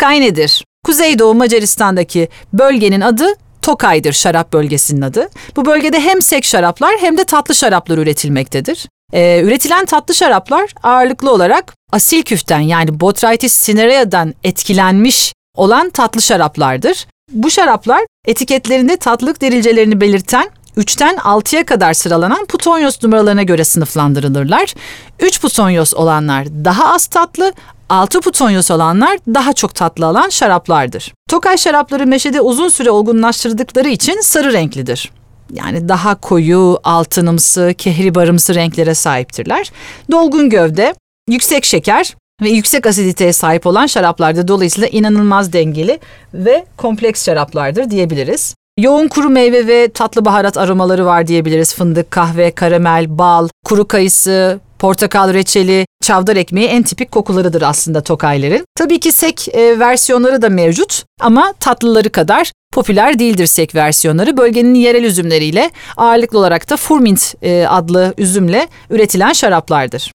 Tokay nedir? Kuzeydoğu Macaristan'daki bölgenin adı Tokay'dır şarap bölgesinin adı. Bu bölgede hem sek şaraplar hem de tatlı şaraplar üretilmektedir. Ee, üretilen tatlı şaraplar ağırlıklı olarak asil küften yani Botrytis cinerea'dan etkilenmiş olan tatlı şaraplardır. Bu şaraplar etiketlerinde tatlılık derecelerini belirten 3'ten 6'ya kadar sıralanan Putonyos numaralarına göre sınıflandırılırlar. 3 Putonyos olanlar daha az tatlı, 6 Putonyos olanlar daha çok tatlı alan şaraplardır. Tokay şarapları meşede uzun süre olgunlaştırdıkları için sarı renklidir. Yani daha koyu, altınımsı, kehribarımsı renklere sahiptirler. Dolgun gövde, yüksek şeker ve yüksek asiditeye sahip olan şaraplardır. Dolayısıyla inanılmaz dengeli ve kompleks şaraplardır diyebiliriz. Yoğun kuru meyve ve tatlı baharat aromaları var diyebiliriz. Fındık, kahve, karamel, bal, kuru kayısı, portakal reçeli, çavdar ekmeği en tipik kokularıdır aslında tokayların. Tabii ki sek e, versiyonları da mevcut ama tatlıları kadar popüler değildir sek versiyonları. Bölgenin yerel üzümleriyle ağırlıklı olarak da Furmint e, adlı üzümle üretilen şaraplardır.